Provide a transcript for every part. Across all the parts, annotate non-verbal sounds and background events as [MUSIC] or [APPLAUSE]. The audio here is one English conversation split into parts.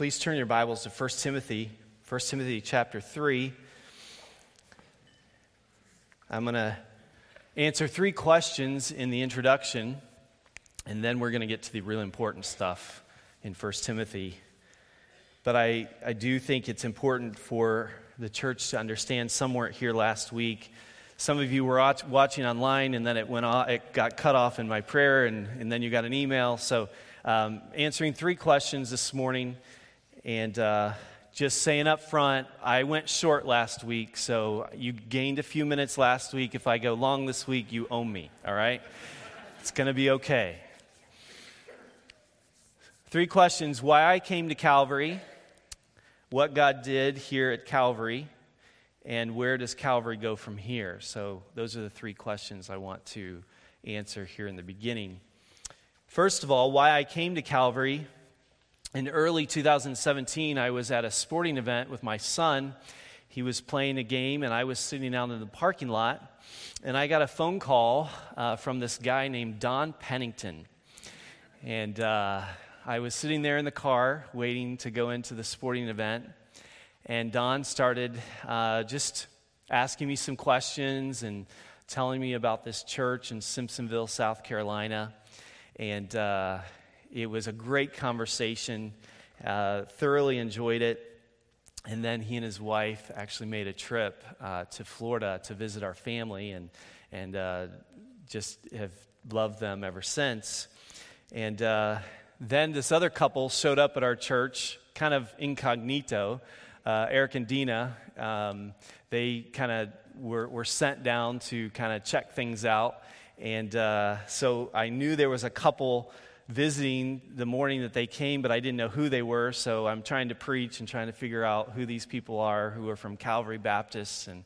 please turn your Bibles to 1 Timothy, 1 Timothy chapter 3. I'm going to answer three questions in the introduction, and then we're going to get to the real important stuff in 1 Timothy. But I, I do think it's important for the church to understand. Some weren't here last week. Some of you were watching online, and then it went off, it got cut off in my prayer, and, and then you got an email. So, um, answering three questions this morning, and uh, just saying up front, I went short last week, so you gained a few minutes last week. If I go long this week, you owe me, all right? It's going to be okay. Three questions why I came to Calvary, what God did here at Calvary, and where does Calvary go from here? So, those are the three questions I want to answer here in the beginning. First of all, why I came to Calvary in early 2017, I was at a sporting event with my son. He was playing a game, and I was sitting out in the parking lot. And I got a phone call uh, from this guy named Don Pennington. And uh, I was sitting there in the car waiting to go into the sporting event. And Don started uh, just asking me some questions and telling me about this church in Simpsonville, South Carolina. And uh, it was a great conversation. Uh, thoroughly enjoyed it. And then he and his wife actually made a trip uh, to Florida to visit our family and, and uh, just have loved them ever since. And uh, then this other couple showed up at our church, kind of incognito. Uh, Eric and Dina, um, they kind of were, were sent down to kind of check things out. And uh, so I knew there was a couple visiting the morning that they came, but I didn't know who they were. So I'm trying to preach and trying to figure out who these people are who are from Calvary Baptist. And,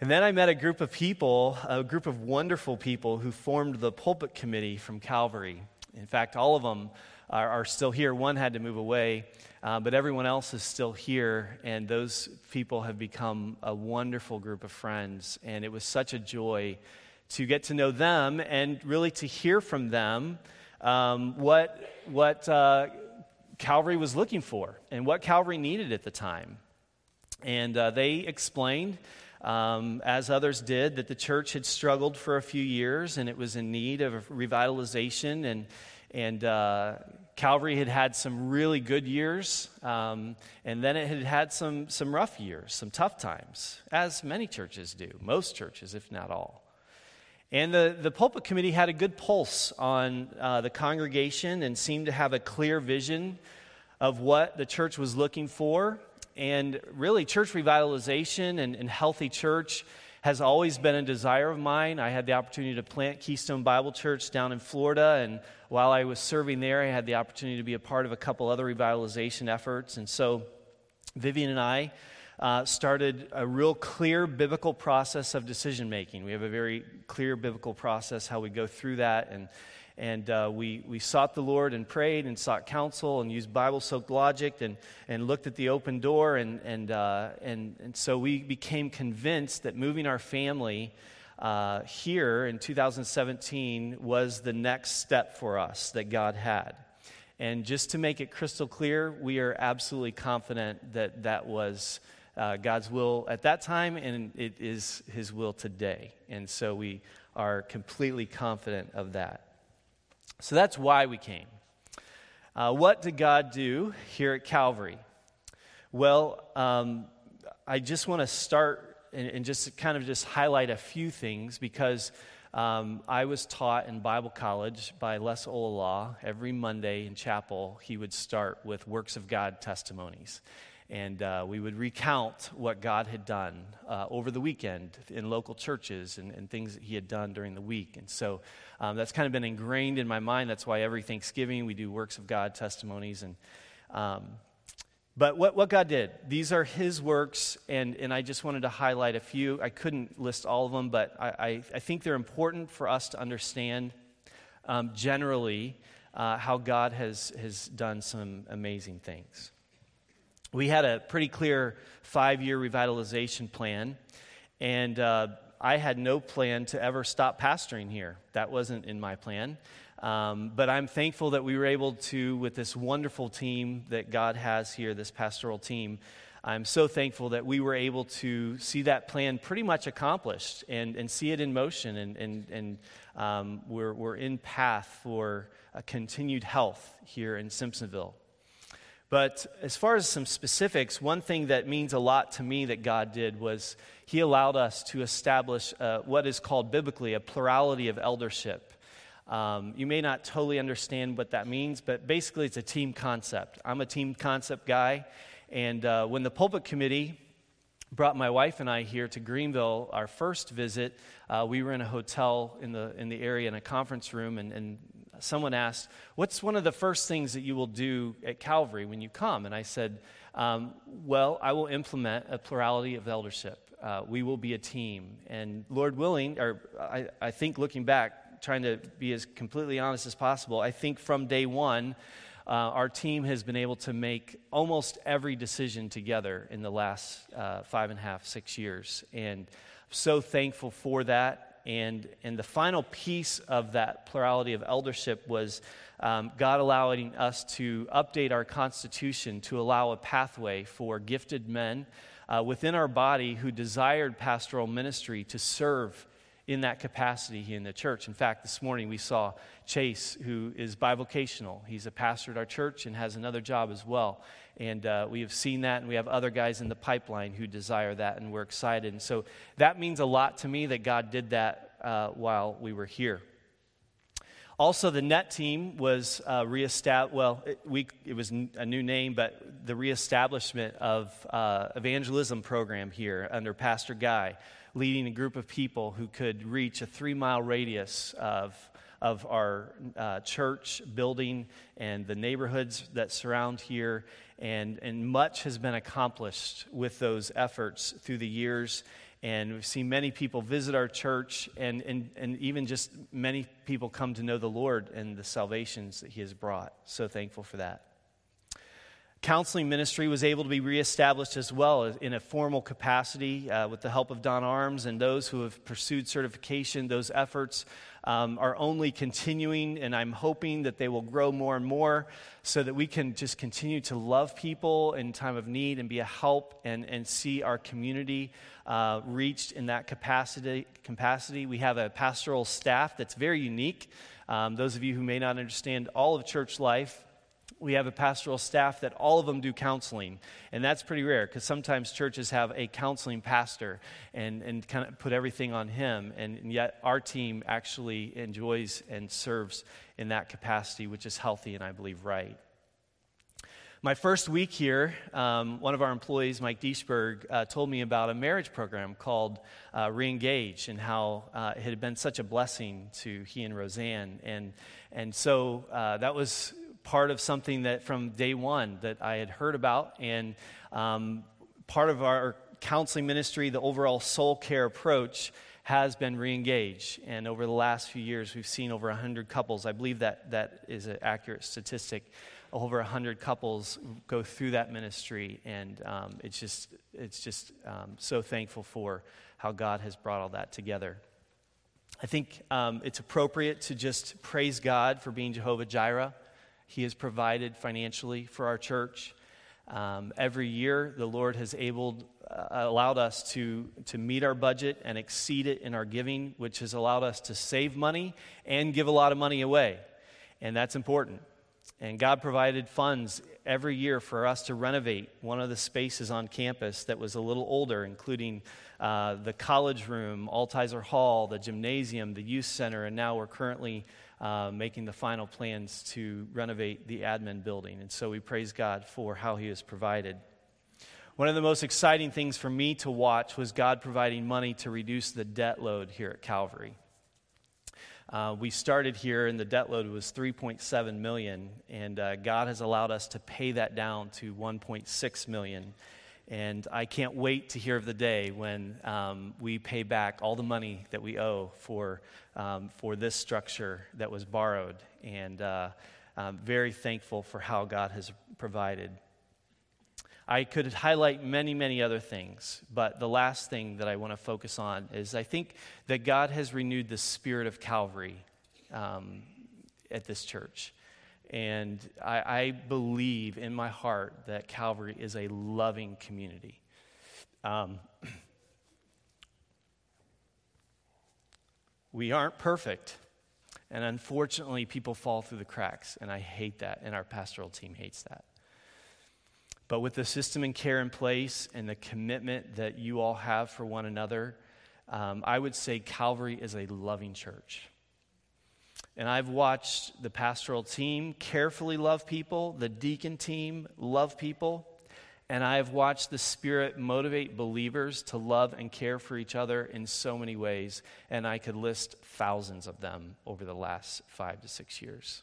and then I met a group of people, a group of wonderful people who formed the pulpit committee from Calvary. In fact, all of them are, are still here. One had to move away, uh, but everyone else is still here. And those people have become a wonderful group of friends. And it was such a joy to get to know them and really to hear from them um, what, what uh, Calvary was looking for and what Calvary needed at the time. And uh, they explained, um, as others did, that the church had struggled for a few years and it was in need of revitalization. And, and uh, Calvary had had some really good years, um, and then it had had some, some rough years, some tough times, as many churches do, most churches, if not all. And the, the pulpit committee had a good pulse on uh, the congregation and seemed to have a clear vision of what the church was looking for. And really, church revitalization and, and healthy church has always been a desire of mine. I had the opportunity to plant Keystone Bible Church down in Florida, and while I was serving there, I had the opportunity to be a part of a couple other revitalization efforts. And so, Vivian and I uh, started a real clear biblical process of decision making. We have a very clear biblical process how we go through that. And, and uh, we, we sought the Lord and prayed and sought counsel and used Bible soaked logic and, and looked at the open door. And, and, uh, and, and so we became convinced that moving our family uh, here in 2017 was the next step for us that God had. And just to make it crystal clear, we are absolutely confident that that was uh, God's will at that time, and it is His will today. And so we are completely confident of that. So that's why we came. Uh, what did God do here at Calvary? Well, um, I just want to start and, and, just kind of just highlight a few things because um, I was taught in Bible college by Les Ollila every Monday in chapel. He would start with works of God testimonies and uh, we would recount what God had done uh, over the weekend in local churches and, and, things that He had done during the week. And so um, that's kind of been ingrained in my mind. That's why every Thanksgiving we do works of God testimonies. And um, but what, what God did, these are His works, and, and I just wanted to highlight a few. I couldn't list all of them, but I, I, I think they're important for us to understand um, generally uh, how God has, has done some amazing things we had a pretty clear five year revitalization plan, and uh, I had no plan to ever stop pastoring here. That wasn't in my plan. Um, but I'm thankful that we were able to, with this wonderful team that God has here, this pastoral team, I'm so thankful that we were able to see that plan pretty much accomplished and, and see it in motion. And, and, and um, we're, we're in path for continued health here in Simpsonville. But as far as some specifics, one thing that means a lot to me that God did was He allowed us to establish uh, what is called biblically a plurality of eldership. Um, you may not totally understand what that means, but basically it's a team concept. I'm a team concept guy, and uh, when the pulpit committee brought my wife and I here to Greenville, our first visit, uh, we were in a hotel in the, in the area in a conference room, and, and someone asked, What's one of the first things that you will do at Calvary when you come? And I said, um, Well, I will implement a plurality of eldership. Uh, we will be a team. And Lord willing, or I, I think looking back, trying to be as completely honest as possible, I think from day one, uh, our team has been able to make almost every decision together in the last uh, five and a half, six years. And I'm so thankful for that. And, and the final piece of that plurality of eldership was um, God allowing us to update our constitution to allow a pathway for gifted men uh, within our body who desired pastoral ministry to serve in that capacity here in the church. In fact, this morning we saw Chase, who is bivocational. He's a pastor at our church and has another job as well. And uh, we have seen that, and we have other guys in the pipeline who desire that, and we're excited. And so that means a lot to me that God did that uh, while we were here. Also, the net team was uh, reestablished. Well, it, we, it was a new name, but the reestablishment of uh, evangelism program here under Pastor Guy leading a group of people who could reach a three mile radius of, of our uh, church building and the neighborhoods that surround here. And, and much has been accomplished with those efforts through the years. And we've seen many people visit our church, and, and, and even just many people come to know the Lord and the salvations that He has brought. So thankful for that counseling ministry was able to be reestablished as well in a formal capacity uh, with the help of Don Arms and those who have pursued certification. Those efforts um, are only continuing, and I'm hoping that they will grow more and more so that we can just continue to love people in time of need and be a help and, and see our community uh, reached in that capacity, capacity. We have a pastoral staff that's very unique. Um, those of you who may not understand all of church life, we have a pastoral staff that all of them do counseling. And that's pretty rare because sometimes churches have a counseling pastor and, and kind of put everything on him. And, and, yet our team actually enjoys and serves in that capacity, which is healthy and I believe right. My first week here, um, one of our employees, Mike Deishberg, uh, told me about a marriage program called uh, Reengage and how uh, it had been such a blessing to he and Roseanne. And, and so uh, that was part of something that from day one that I had heard about. And um, part of our counseling ministry, the overall soul care approach, has been reengaged. And over the last few years, we've seen over 100 couples. I believe that that is an accurate statistic. Over 100 couples go through that ministry. And um, it's just, it's just um, so thankful for how God has brought all that together. I think um, it's appropriate to just praise God for being Jehovah Jireh. He has provided financially for our church. Um, every year, the Lord has able, uh, allowed us to, to meet our budget and exceed it in our giving, which has allowed us to save money and give a lot of money away. And that's important. And God provided funds every year for us to renovate one of the spaces on campus that was a little older, including uh, the college room, Altizer Hall, the gymnasium, the youth center, and now we're currently uh, making the final plans to renovate the admin building. And so we praise God for how He has provided. One of the most exciting things for me to watch was God providing money to reduce the debt load here at Calvary. Uh, we started here and the debt load was 3.7 million and uh, god has allowed us to pay that down to 1.6 million and I can't wait to hear of the day when um, we pay back all the money that we owe for, um, for this structure that was borrowed. And uh, I'm very thankful for how God has provided. I could highlight many, many other things, but the last thing that I want to focus on is I think that God has renewed the spirit of Calvary um, at this church. And I, I, believe in my heart that Calvary is a loving community. Um, [CLEARS THROAT] we aren't perfect. And unfortunately, people fall through the cracks. And I hate that. And our pastoral team hates that. But with the system and care in place and the commitment that you all have for one another, um, I would say Calvary is a loving church. And I've watched the pastoral team carefully love people, the deacon team love people, and I have watched the Spirit motivate believers to love and care for each other in so many ways, and I could list thousands of them over the last five to six years.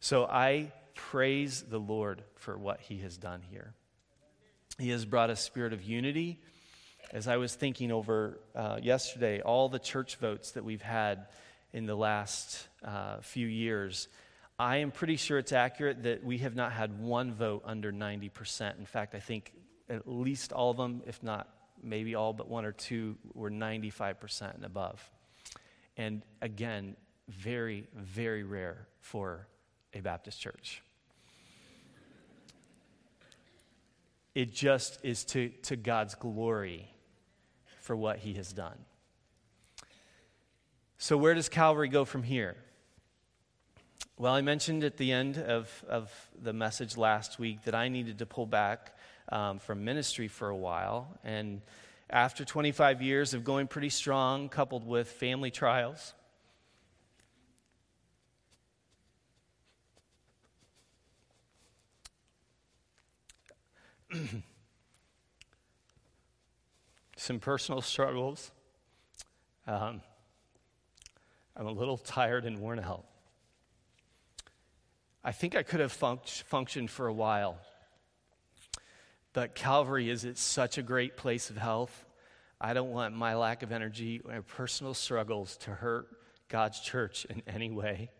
So I praise the Lord for what He has done here. He has brought a spirit of unity. As I was thinking over uh, yesterday, all the church votes that we've had in the last uh, few years, I am pretty sure it's accurate that we have not had one vote under 90%. In fact, I think at least all of them, if not maybe all but one or two, were 95% and above. And again, very, very rare for a Baptist church. It just is to, to God's glory for what he has done. So, where does Calvary go from here? Well, I mentioned at the end of, of the message last week that I needed to pull back um, from ministry for a while. And after 25 years of going pretty strong, coupled with family trials, [CLEARS THROAT] some personal struggles. Um, I'm a little tired and worn out. I think I could have func- functioned for a while. But Calvary is at such a great place of health. I don't want my lack of energy or personal struggles to hurt God's church in any way.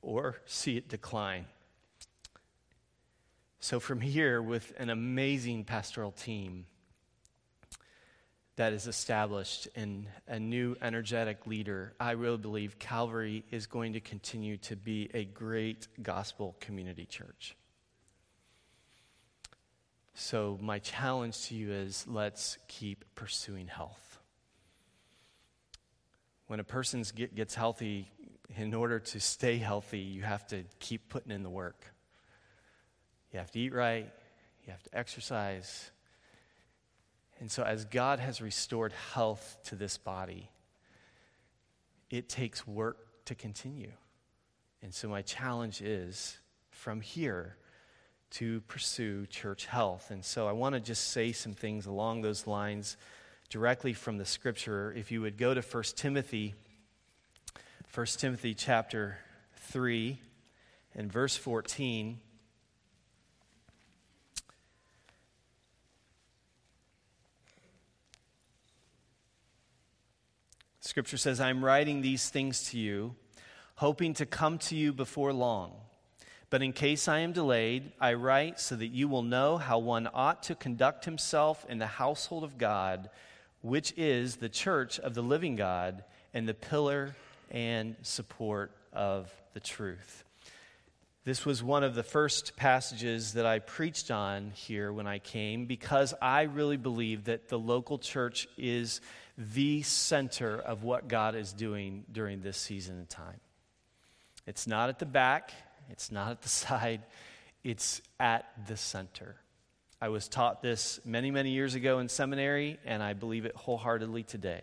Or see it decline. So, from here, with an amazing pastoral team, that is established in a new energetic leader, I really believe Calvary is going to continue to be a great gospel community church. So, my challenge to you is let's keep pursuing health. When a person get, gets healthy, in order to stay healthy, you have to keep putting in the work. You have to eat right, you have to exercise, and so, as God has restored health to this body, it takes work to continue. And so, my challenge is from here to pursue church health. And so, I want to just say some things along those lines directly from the scripture. If you would go to 1 Timothy, 1 Timothy chapter 3 and verse 14. Scripture says, I'm writing these things to you, hoping to come to you before long. But in case I am delayed, I write so that you will know how one ought to conduct himself in the household of God, which is the church of the living God and the pillar and support of the truth. This was one of the first passages that I preached on here when I came because I really believe that the local church is the center of what God is doing during this season of time. It's not at the back, it's not at the [LAUGHS] side, it's at the center. I was taught this many, many years ago in seminary, and I believe it wholeheartedly today.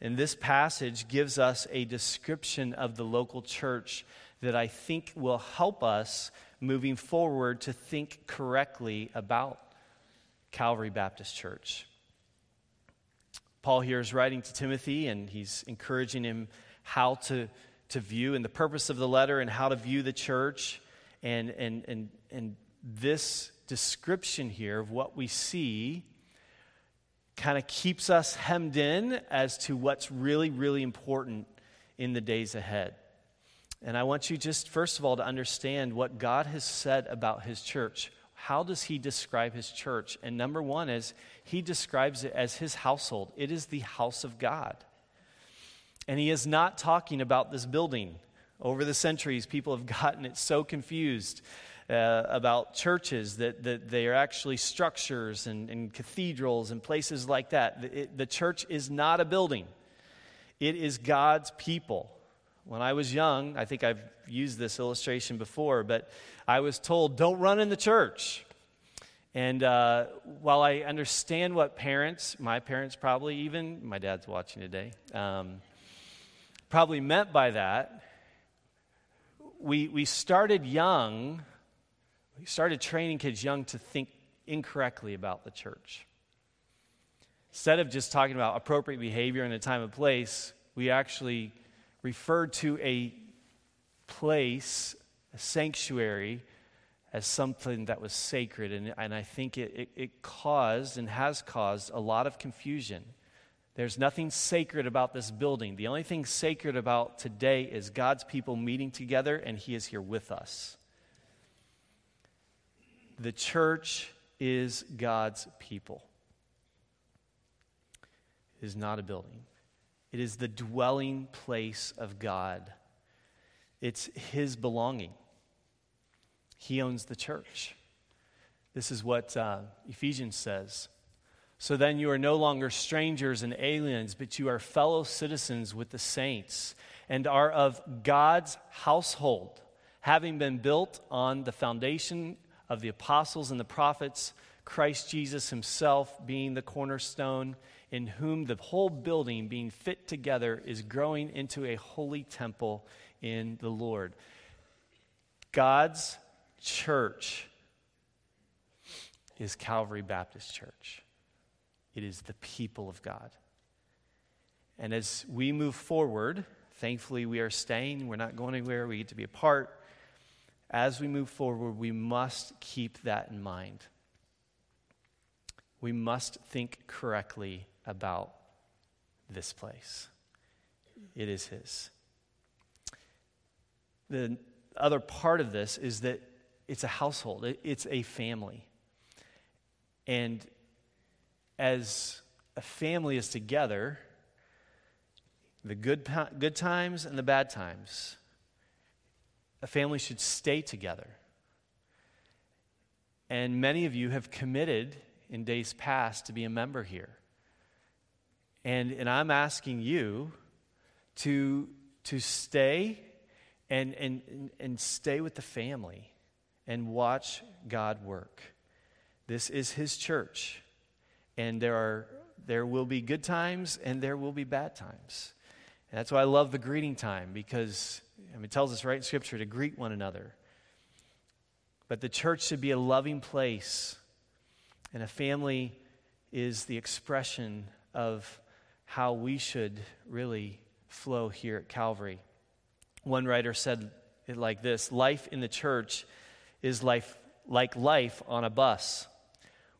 And this passage gives us a description of the local church that I think will help us moving forward to think correctly about Calvary Baptist Church. Paul here is writing to Timothy and he's encouraging him how to, to view and the purpose of the letter and how to view the church. And, and, and, and this description here of what we see kind of keeps us hemmed in as to what's really, really important in the days ahead. And I want you just, first of all, to understand what God has said about his church how does he describe his church? And number one is he describes it as his household. It is the house of God. And he is not talking about this building. Over the centuries, people have [LAUGHS] gotten it so confused uh, about churches that, that they are actually structures and, and cathedrals and places like that. It, the church is not a building, it is God's people. When I was young, I think I've used this illustration before, but I was told, don't run in the church. And uh, while I understand what parents, my parents probably even, my dad's watching today, um, probably meant by that, we, we started young, we started training kids young to think incorrectly about the church. Instead of just talking about appropriate behavior in a time and place, we actually referred to a place, a sanctuary, as something that was sacred. And, and I think it, it, it caused and has caused a lot of confusion. There's nothing sacred about this building. The only thing sacred about today is God's people meeting together, and He is here with us. The church is God's people, it is not a building. It is the dwelling place of God. It's His belonging. He owns the church. This is what uh, Ephesians says. So then you are no longer strangers and aliens, but you are fellow citizens with the saints and are of God's household, having been built on the foundation of the apostles and the prophets, Christ Jesus himself being the cornerstone in whom the whole building, being fit together, is growing into a holy temple in the Lord. God's church is Calvary Baptist Church, it is the people of God. And as we move forward, thankfully we are staying, we're not going anywhere, we get to be a part. As we move forward, we must keep that in mind. We must think correctly about this place. It is His. The other part of this is that it's a household, it's a family. And as a family is together, the good, good times and the bad times, a family should stay together. And many of you have committed in days past to be a member here. And, and I'm asking you to, to stay and, and, and stay with the family and watch God work. This is His church. And there, are, there will be good times and there will be bad times. And that's why I love the greeting time because I mean, it tells us right in Scripture to greet one another. But the church should be a loving place, and a family is the expression of how we should really flow here at Calvary. One writer said it like this Life in the church is life, like life on a bus.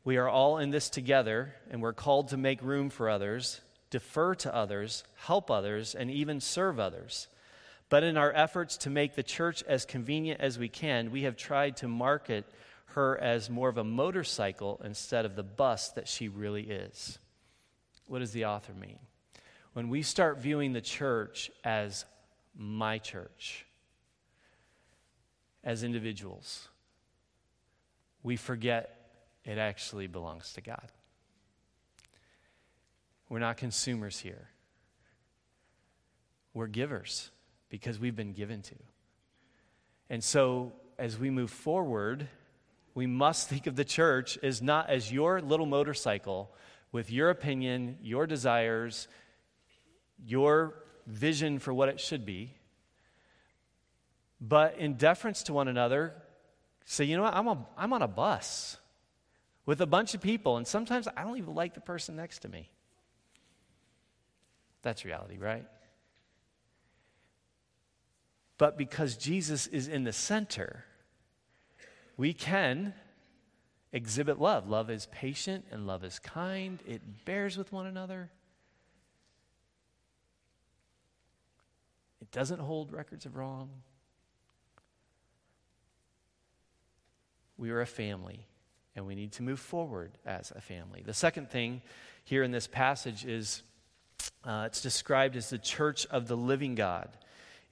We are all in this together, and we're called to make room for others, defer to others, help others, and even serve others. But in our efforts to make the church as convenient as we can, we have tried to market her as more of a motorcycle instead of the bus that she really is. What does the author mean? When we start viewing the church as my church, as individuals, we forget it actually belongs to God. We're not consumers here. We're givers because we've been given to. And so, as we move forward, we must think of the church as not as your little motorcycle with your opinion, your desires, your vision for what it should be, but in deference to one another, say, you know what, I'm, a, I'm on a bus with a bunch of people, and sometimes I don't even like the person next to me. That's reality, right? But because Jesus is in the center, we can exhibit love. Love is patient and love is kind, it bears with one another. It doesn't hold records of wrong. We are a family, and we need to move forward as a family. The second thing here in this passage is Uh, it's described as the church of the living God.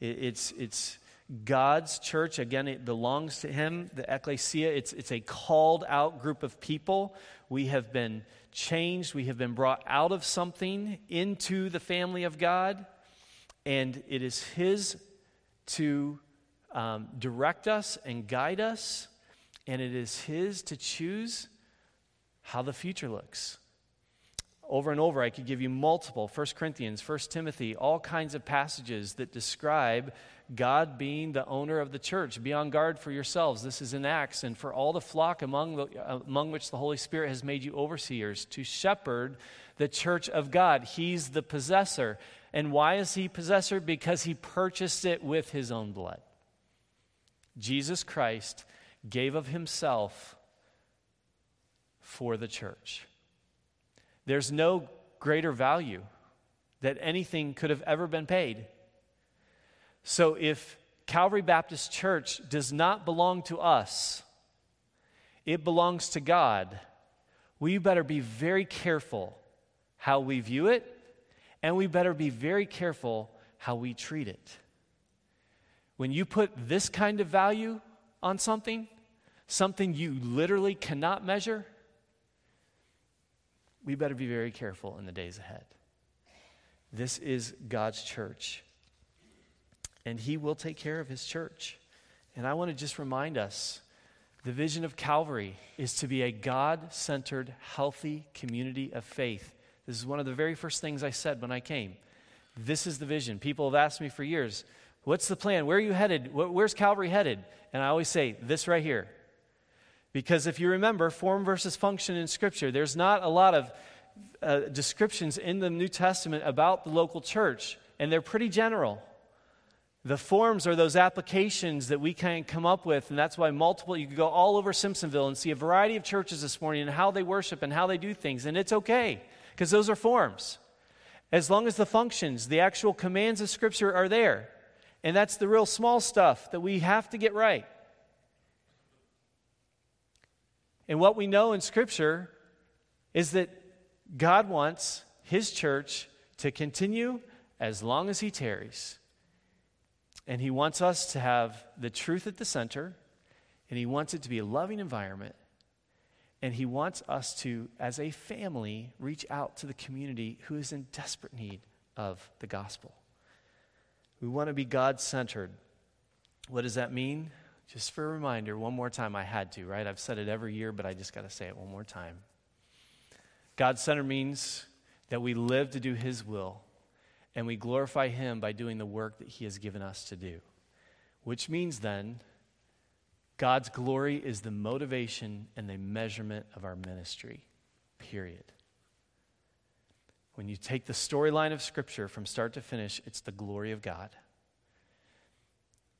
It, it's, it's God's church. Again, it belongs to Him, the ecclesia. It's, it's a called out group of people. We have been changed, we have been brought out of something into the family of God, and it is His to um, direct us and guide us, and it is His to choose how the future looks. Over and over, I could give you multiple 1 Corinthians, 1 Timothy, all kinds of passages that describe God being the owner of the church. Be on guard for yourselves. This is in Acts, and for all the flock among, the, among which the Holy Spirit has made you overseers to shepherd the church of God. He's the possessor. And why is he possessor? Because he purchased it with his own blood. Jesus Christ gave of himself for the church. There's no greater value that anything could have ever been paid so if Calvary Baptist Church does not belong to us, it belongs to God, we better be very careful how we view it, and we better be very careful how we treat it. When you put this kind of value on something, something you literally cannot measure, we better be very careful in the days ahead. This is God's church and He will take care of His church. And I want to just remind us the vision of Calvary is to be a God centered, healthy community of faith. This is one of the very first things I said when I came. This is the vision. People have asked me for years, What's the plan? Where are you headed? Where's Calvary headed? And I always say, This right here. Because if you remember, form versus function in Scripture, there's not a lot of uh, descriptions in the New Testament about the local church, and they're pretty general. The forms are those applications that we can come up with, and that's why multiple, you can go all over Simpsonville and see a variety of churches this morning and how they worship and how they do things, and it's okay, because those are forms. As long as the functions, the actual commands of Scripture are there. And that's the real small stuff that we have to get right. And what we know in Scripture is that God wants His church to continue as long as He tarries. And He wants us to have the truth at the center, and He wants it to be a loving environment. And He wants us to, as a family, reach out to the community who is in desperate need of the gospel. We want to be God centered. What does that mean? Just for a reminder, one more time, I had to, right? I've said it every year, but I just got to say it one more time. God centered means that we live to do His will and we glorify Him by doing the work that He has given us to do. Which means then, God's glory is the motivation and the measurement of our ministry, period. When you take the storyline of Scripture from start to finish, it's the glory of God.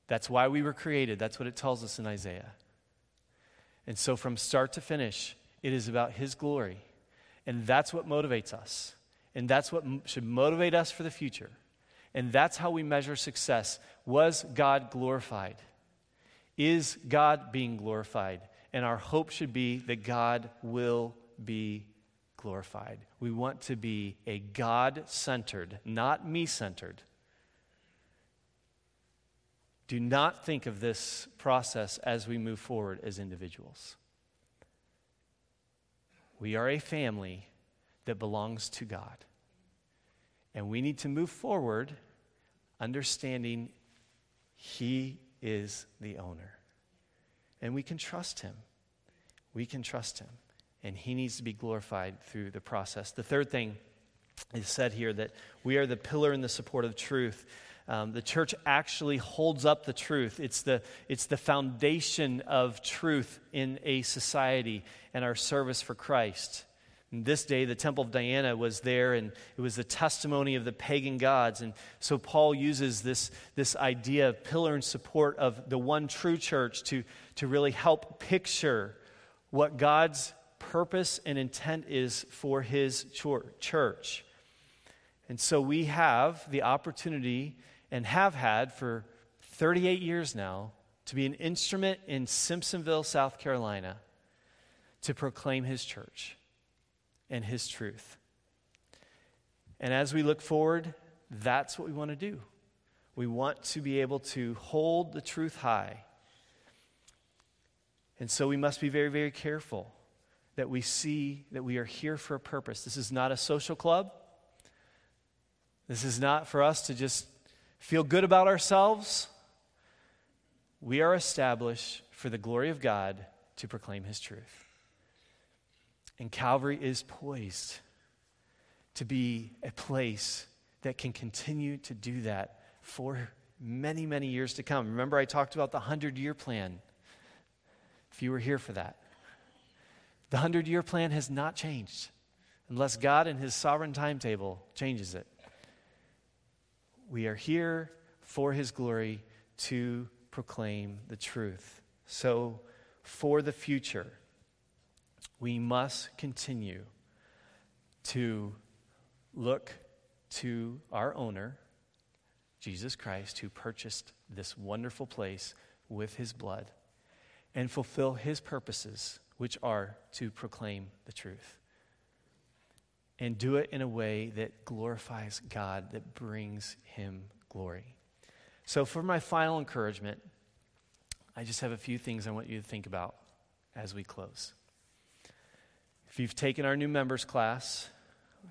That's why we were created. That's what it tells us in Isaiah. And so, from start to finish, it is about His glory. And that's what motivates us. And that's what m- should motivate us for the future. And that's how we measure success. Was God glorified? Is God being glorified? And our hope should be that God will be glorified. We want to be a God centered, not me centered. Do not think of this process as we move forward as individuals. We are a family that belongs to God. And we need to move forward understanding He is the owner. And we can trust Him. We can trust Him. And He needs to be glorified through the process. The third thing is said here that we are the pillar and the support of truth. Um, the church actually holds up the truth. It's the, it's the foundation of truth in a society and our service for Christ. And this day, the Temple of Diana was there, and it was the testimony of the pagan gods. And so Paul uses this, this idea of pillar and support of the one true church to, to really help picture what God's purpose and intent is for his church. And so we have the opportunity and have had for 38 years now to be an instrument in Simpsonville, South Carolina, to proclaim his church and His truth. And as we look forward, that's what we want to do. We want to be able to hold the truth high. And so we must be very, very careful that we see that we are here for a purpose. This is not a social club. This is not for us to just feel good about ourselves. We are established for the glory of God to proclaim His truth. And Calvary is poised to be a place that can continue to do that for many, many years to come. Remember, I talked about the 100 year plan. If you were here for that, the 100 year plan has not changed unless God in His sovereign timetable changes it. We are here for His glory to proclaim the truth. So, for the future, we must continue to look to our owner, Jesus Christ, who purchased this wonderful place with his blood, and fulfill his purposes, which are to proclaim the truth. And do it in a way that glorifies God, that brings him glory. So, for my final encouragement, I just have a few things I want you to think about as we close. If you've taken our new members class,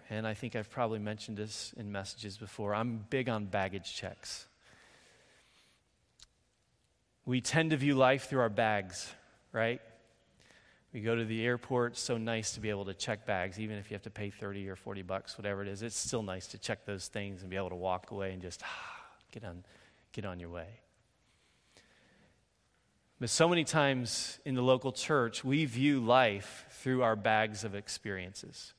and I think I've probably mentioned this in messages before, I'm big on baggage checks. We tend to view life through our bags, right? We go to the airport, so nice to be able to check bags, even if you have to pay 30 or 40 bucks, whatever it is. It's still nice to check those things and be able to walk away and just ah, get, on, get on your way. But so many times in the local church, we view life through our bags of experiences.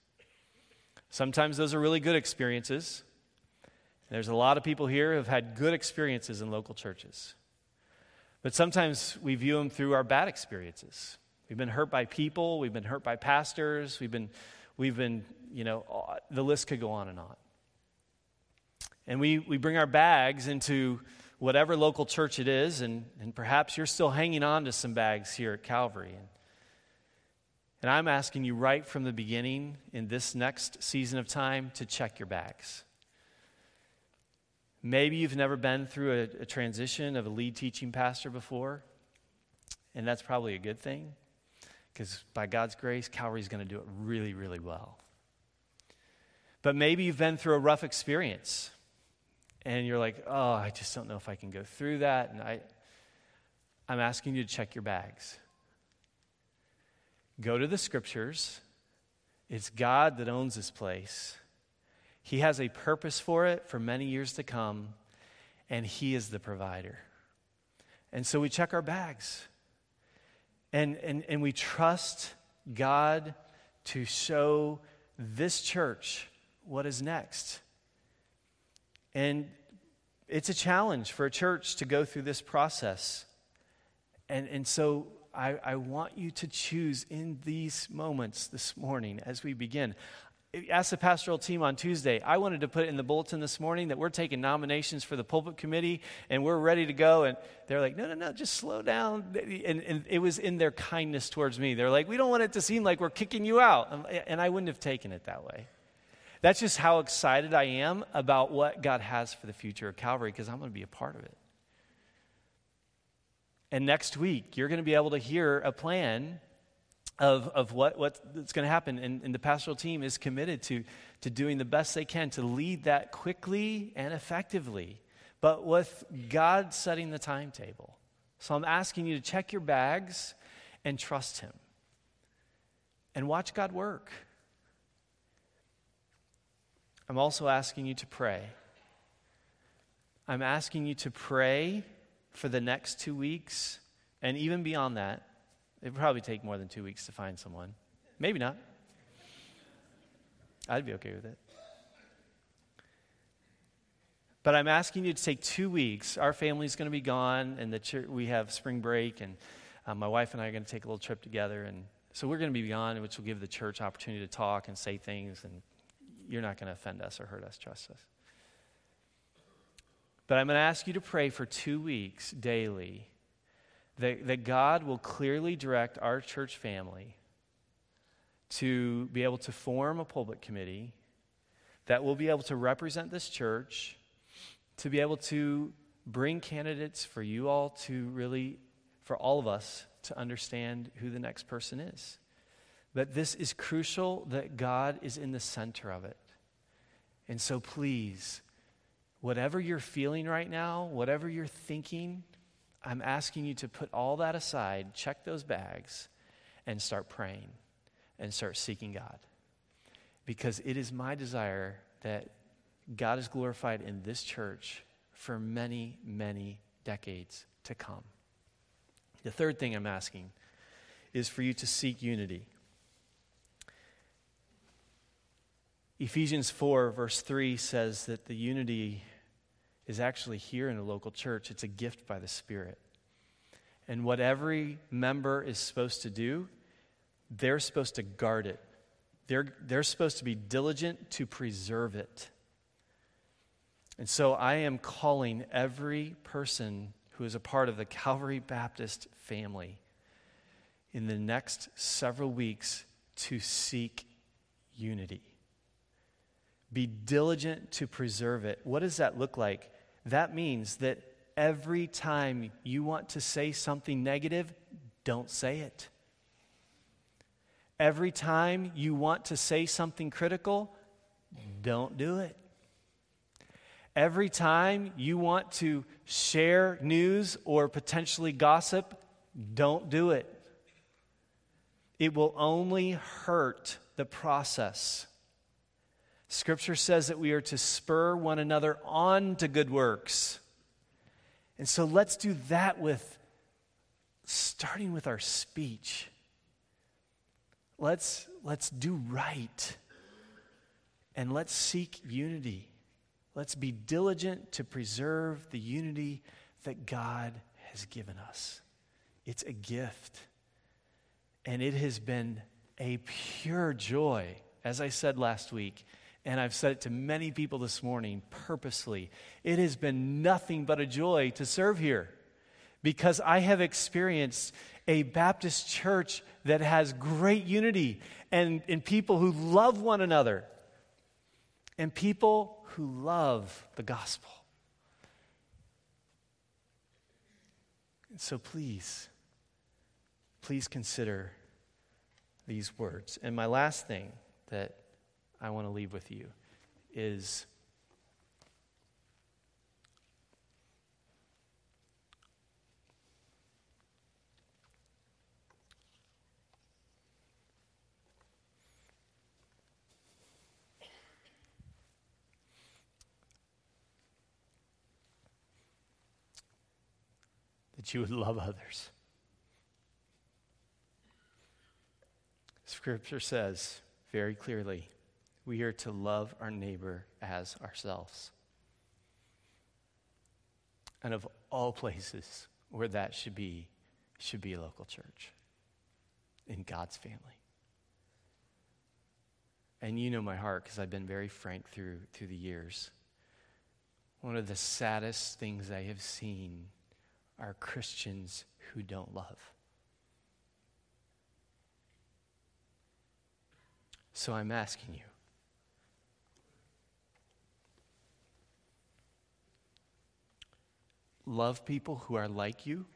Sometimes those are really good experiences. There's a lot of people here who have had good experiences in local churches. But sometimes we view them through our bad experiences. We've been hurt by people, we've been hurt by pastors, we've been, we've been you know, uh, the list could go on and on. And we, we bring our bags into whatever local church it is, and, and perhaps you're still hanging on to some bags here at Calvary. And, and I'm asking you right from the beginning in this next season of time to check your bags. Maybe you've never been through a, a transition of a lead teaching pastor before, and that's probably a good thing because by God's grace, Calvary's going to do it really, really well. But maybe you've been through a rough experience and you're like, oh, I just don't know if I can go through that. And I, I'm asking you to check your bags. Go to the scriptures. It's God that owns this place. He has a purpose for it for many years to come, and He is the provider. And so we check our bags. And, and, and we trust God to show this church what is next. And it's a challenge for a church to go through this process. And, and so I, I want you to choose in these moments this morning as we begin. Ask the pastoral team on Tuesday. I wanted to put in the bulletin this morning that we're taking nominations for the pulpit committee and we're ready to go. And they're like, no, no, no, just slow down. And, and it was in their kindness towards me. They're like, we don't want it to seem like we're kicking you out. And I wouldn't have taken it that way. That's just how excited I am about what God has for the future of Calvary because I'm going to be a part of it. And next week, you're going to be able to hear a plan of, of what, what's going to happen. And, and the pastoral team is committed to, to doing the best they can to lead that quickly and effectively, but with God setting the timetable. So I'm asking you to check your bags and trust Him and watch God work. I'm also asking you to pray. I'm asking you to pray for the next two weeks, and even beyond that. It would probably take more than two weeks to find someone. Maybe not. I'd be okay with it. But I'm asking you to take two weeks. Our family's going to be gone, and the church, we have spring break, and um, my wife and I are going to take a little trip together. And so we're going to be gone, which will give the church opportunity to talk and say things and you're not going to offend us or hurt us, trust us. But I'm going to ask you to pray for two weeks daily that, that God will clearly direct our church family to be able to form a pulpit committee, that will be able to represent this church, to be able to bring candidates for you all to really, for all of us to understand who the next person is. That this is crucial that God is in the center of it. And so please, whatever you're feeling right now, whatever you're thinking, I'm asking you to put all that aside, check those bags, and start praying and start seeking God. Because it is my desire that God is glorified in this church for many, many decades to come. The third thing I'm asking is for you to seek unity. Ephesians 4, verse 3 says that the unity is actually here in a local church, it's a gift by the Spirit. And what every member is supposed to do, they're supposed to guard it. They're, they're supposed to be diligent to preserve it. And so I am calling every person who is a part of the Calvary Baptist family in the next several weeks to seek unity. Be diligent to preserve it. What does that look like? That means that every time you want to say something negative, don't say it. Every time you want to say something critical, don't do it. Every time you want to share news or potentially gossip, don't do it. It will only hurt the process. Scripture says that we are to spur one another on to good works. And so let's do that with starting with our speech. Let's, let's do right. And let's seek unity. Let's be diligent to preserve the unity that God has given us. It's a gift. And it has been a pure joy, as I said last week, and I've said it to many people this morning purposely. It has been nothing but a joy to serve here because I have experienced a Baptist church that has great unity and, and people who love one another and people who love the gospel. So please, please consider these words. And my last thing that I want to leave with you is that you would love others. Scripture says very clearly we are to love our neighbor as ourselves. And of all places where that should be, should be a local church in God's family. And you know my heart because I've been very frank through, through the years. One of the saddest things I have seen are Christians who don't love. So I'm asking you love people who are like you,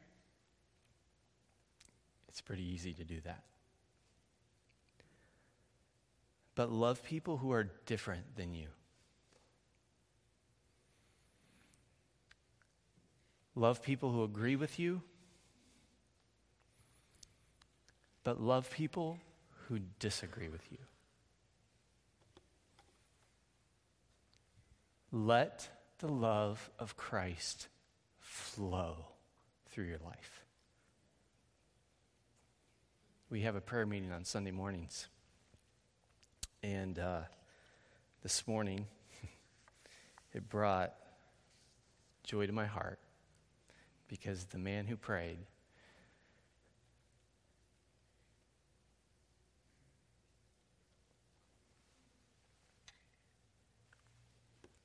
it's pretty easy to do that. But love people who are different than you. Love people who agree with you, but love people who disagree with you. Let the love of Christ flow through your life. We have a prayer meeting on Sunday mornings. And uh, this morning, [LAUGHS] it brought joy to my heart because the man who prayed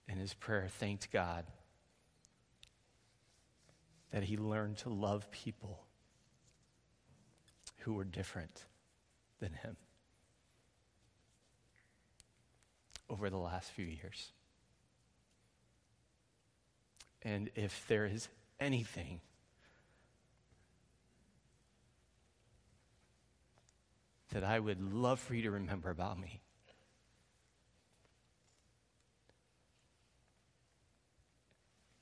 in his prayer thanked God that he learned to love people who were different than him. over the last few years. And if there is anything that I would love for you to remember about me,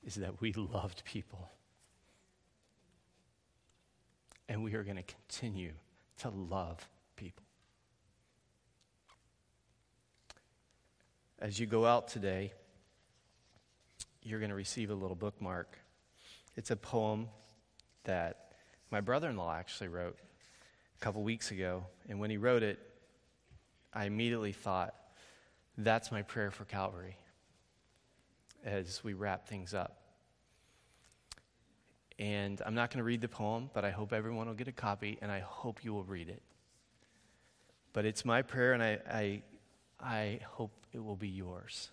is that we [LAUGHS] loved people. And we are going to continue to love people. As you go out today, you're going to receive a little bookmark. It's a poem that my brother in law actually wrote a couple weeks ago. And when he wrote it, I immediately thought, that's my prayer for Calvary as we wrap things up. And I'm not going to read the poem, but I hope everyone will get a copy, and I hope you will read it. But it's my prayer, and I, I, I hope it will be yours.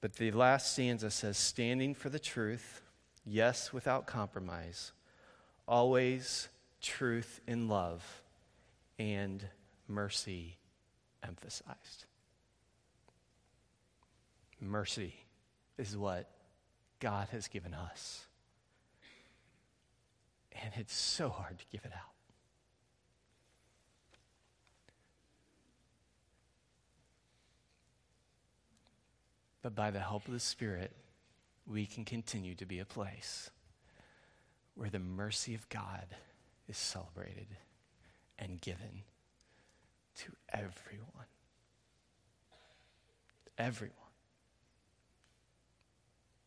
But the last stanza says, standing for the truth, yes, without compromise, always truth in love, and mercy emphasized. Mercy is what God has given us. And it's so hard to give it out. But by the help of the Spirit, we can continue to be a place where the mercy of God is celebrated and given to everyone. Everyone.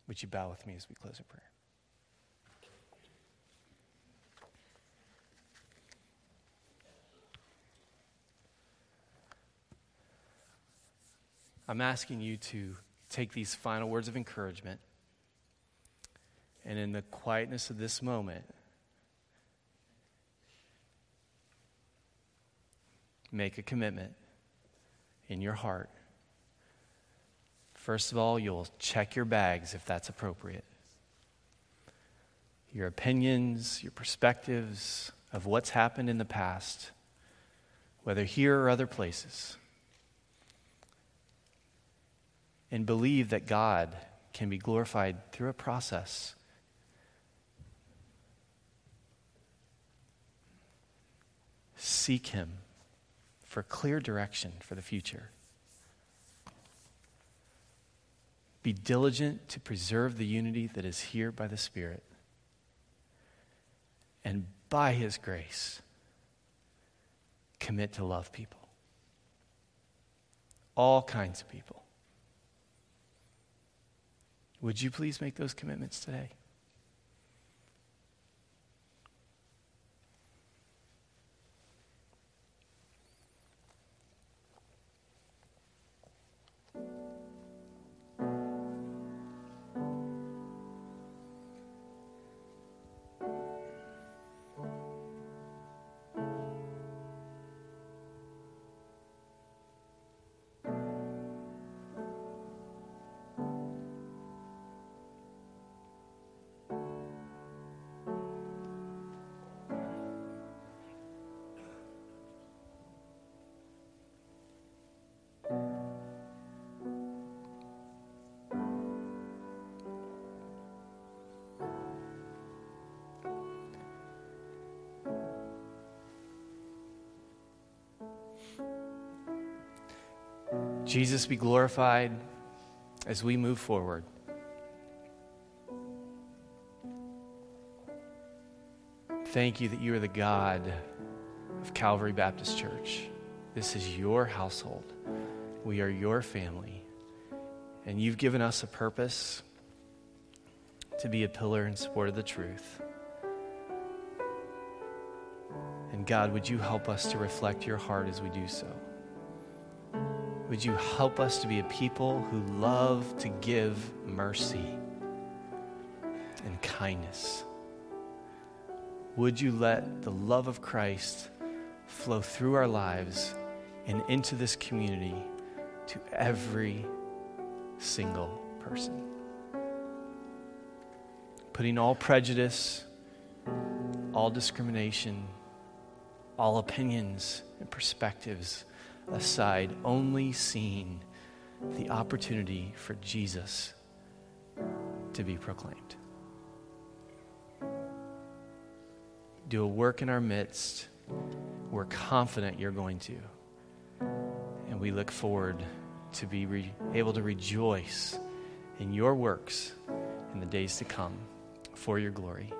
Would you bow with me as we close in prayer? I'm asking you to take these final words of encouragement and in the quietness of this moment, make a commitment in your heart. First of all, you'll check your bags if that's appropriate. Your opinions, your perspectives of what's happened in the past, whether here or other places. and believe that God can be glorified through a process. Seek Him for clear direction for the future. Be diligent to preserve the unity that is here by the Spirit. And by His grace, commit to love people. All kinds of people. Would you please make those commitments today? Jesus be glorified as we move forward. Thank you that you are the God of Calvary Baptist Church. This is your household. We are your family. And you've given us a purpose to be a pillar in support of the truth. And God, would you help us to reflect your heart as we do so? Would you help us to be a people who love to give mercy and kindness? Would you let the love of Christ flow through our lives and into this community to every single person? Putting all prejudice, all discrimination, all opinions and perspectives aside, only seeing the opportunity for Jesus to be proclaimed. Do a work in our midst. We're confident you're going to. And we look forward to be re- able to rejoice in your works in the days to come for your glory.